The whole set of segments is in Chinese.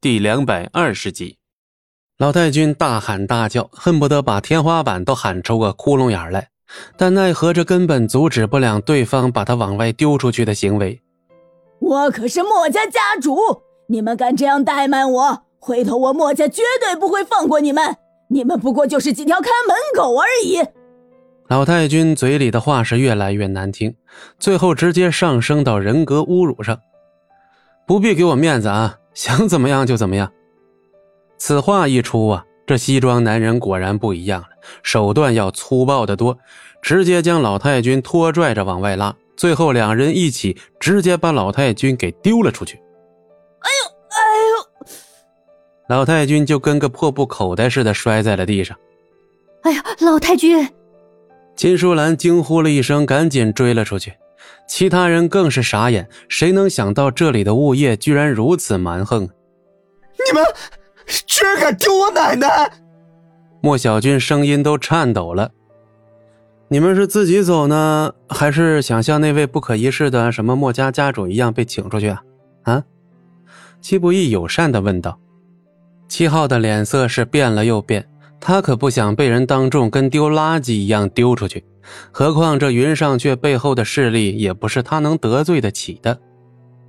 第两百二十集，老太君大喊大叫，恨不得把天花板都喊出个窟窿眼来，但奈何这根本阻止不了对方把他往外丢出去的行为。我可是墨家家主，你们敢这样怠慢我，回头我墨家绝对不会放过你们！你们不过就是几条看门狗而已。老太君嘴里的话是越来越难听，最后直接上升到人格侮辱上。不必给我面子啊！想怎么样就怎么样。此话一出啊，这西装男人果然不一样了，手段要粗暴得多，直接将老太君拖拽着往外拉，最后两人一起直接把老太君给丢了出去。哎呦哎呦！老太君就跟个破布口袋似的摔在了地上。哎呀，老太君！金淑兰惊呼了一声，赶紧追了出去。其他人更是傻眼，谁能想到这里的物业居然如此蛮横？你们居然敢丢我奶奶！莫小军声音都颤抖了。你们是自己走呢，还是想像那位不可一世的什么莫家家主一样被请出去啊？啊？戚不义友善的问道。七号的脸色是变了又变，他可不想被人当众跟丢垃圾一样丢出去。何况这云上阙背后的势力也不是他能得罪得起的。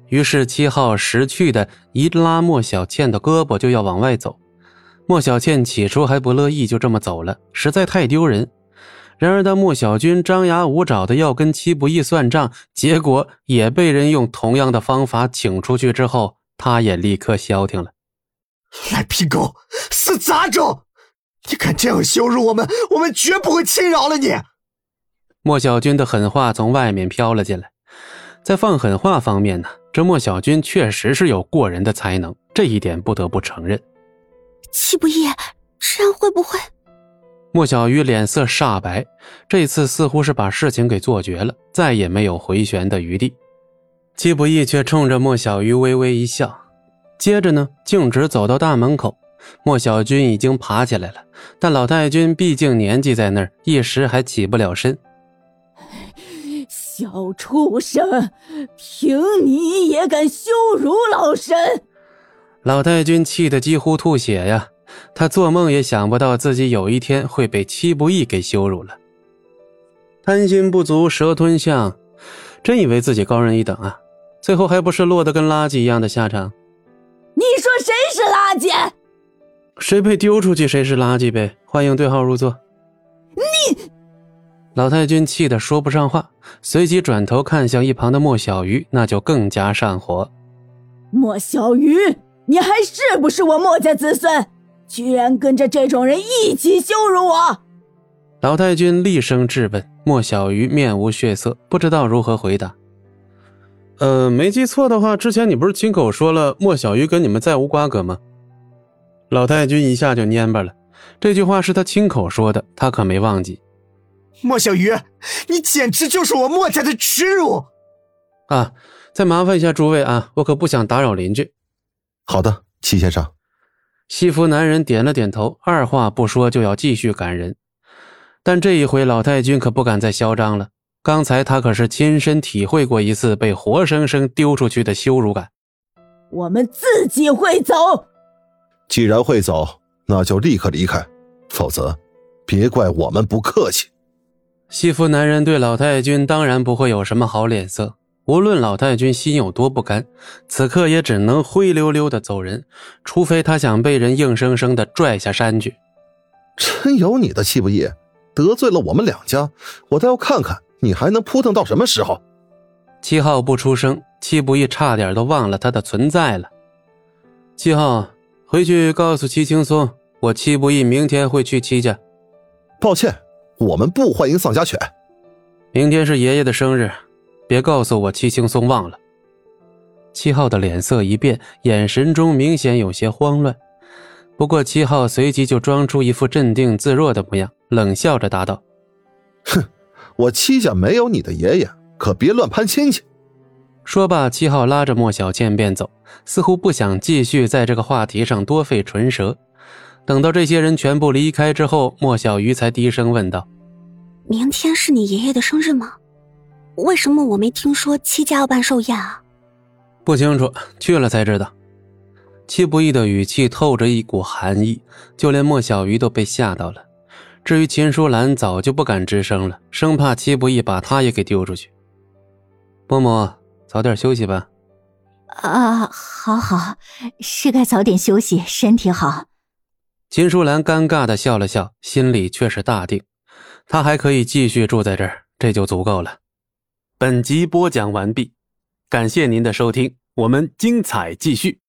于是七号识趣的一拉莫小倩的胳膊就要往外走。莫小倩起初还不乐意就这么走了，实在太丢人。然而当莫小军张牙舞爪的要跟七不义算账，结果也被人用同样的方法请出去之后，他也立刻消停了。赖皮狗，死杂种！你敢这样羞辱我们，我们绝不会轻饶了你！莫小军的狠话从外面飘了进来，在放狠话方面呢，这莫小军确实是有过人的才能，这一点不得不承认。戚不义，这样会不会？莫小鱼脸色煞白，这次似乎是把事情给做绝了，再也没有回旋的余地。戚不义却冲着莫小鱼微微一笑，接着呢，径直走到大门口。莫小军已经爬起来了，但老太君毕竟年纪在那儿，一时还起不了身。小畜生，凭你也敢羞辱老身！老太君气得几乎吐血呀！他做梦也想不到自己有一天会被戚不义给羞辱了。贪心不足蛇吞象，真以为自己高人一等啊？最后还不是落得跟垃圾一样的下场？你说谁是垃圾？谁被丢出去谁是垃圾呗！欢迎对号入座。你。老太君气得说不上话，随即转头看向一旁的莫小鱼，那就更加上火。莫小鱼，你还是不是我莫家子孙？居然跟着这种人一起羞辱我！老太君厉声质问。莫小鱼面无血色，不知道如何回答。呃，没记错的话，之前你不是亲口说了莫小鱼跟你们再无瓜葛吗？老太君一下就蔫巴了，这句话是他亲口说的，他可没忘记。莫小鱼，你简直就是我莫家的耻辱！啊，再麻烦一下诸位啊，我可不想打扰邻居。好的，齐先生。西服男人点了点头，二话不说就要继续赶人。但这一回，老太君可不敢再嚣张了。刚才他可是亲身体会过一次被活生生丢出去的羞辱感。我们自己会走。既然会走，那就立刻离开，否则，别怪我们不客气。西服男人对老太君当然不会有什么好脸色，无论老太君心有多不甘，此刻也只能灰溜溜的走人，除非他想被人硬生生的拽下山去。真有你的，七不义，得罪了我们两家，我倒要看看你还能扑腾到什么时候。七号不出声，戚不义差点都忘了他的存在了。七号，回去告诉戚青松，我戚不义明天会去戚家。抱歉。我们不欢迎丧家犬。明天是爷爷的生日，别告诉我戚青松忘了。七号的脸色一变，眼神中明显有些慌乱。不过七号随即就装出一副镇定自若的模样，冷笑着答道：“哼，我戚家没有你的爷爷，可别乱攀亲戚。”说罢，七号拉着莫小倩便走，似乎不想继续在这个话题上多费唇舌。等到这些人全部离开之后，莫小鱼才低声问道：“明天是你爷爷的生日吗？为什么我没听说戚家要办寿宴啊？”“不清楚，去了才知道。”戚不义的语气透着一股寒意，就连莫小鱼都被吓到了。至于秦淑兰，早就不敢吱声了，生怕戚不义把她也给丢出去。默默，早点休息吧。啊，好好，是该早点休息，身体好。秦淑兰尴尬的笑了笑，心里却是大定，她还可以继续住在这儿，这就足够了。本集播讲完毕，感谢您的收听，我们精彩继续。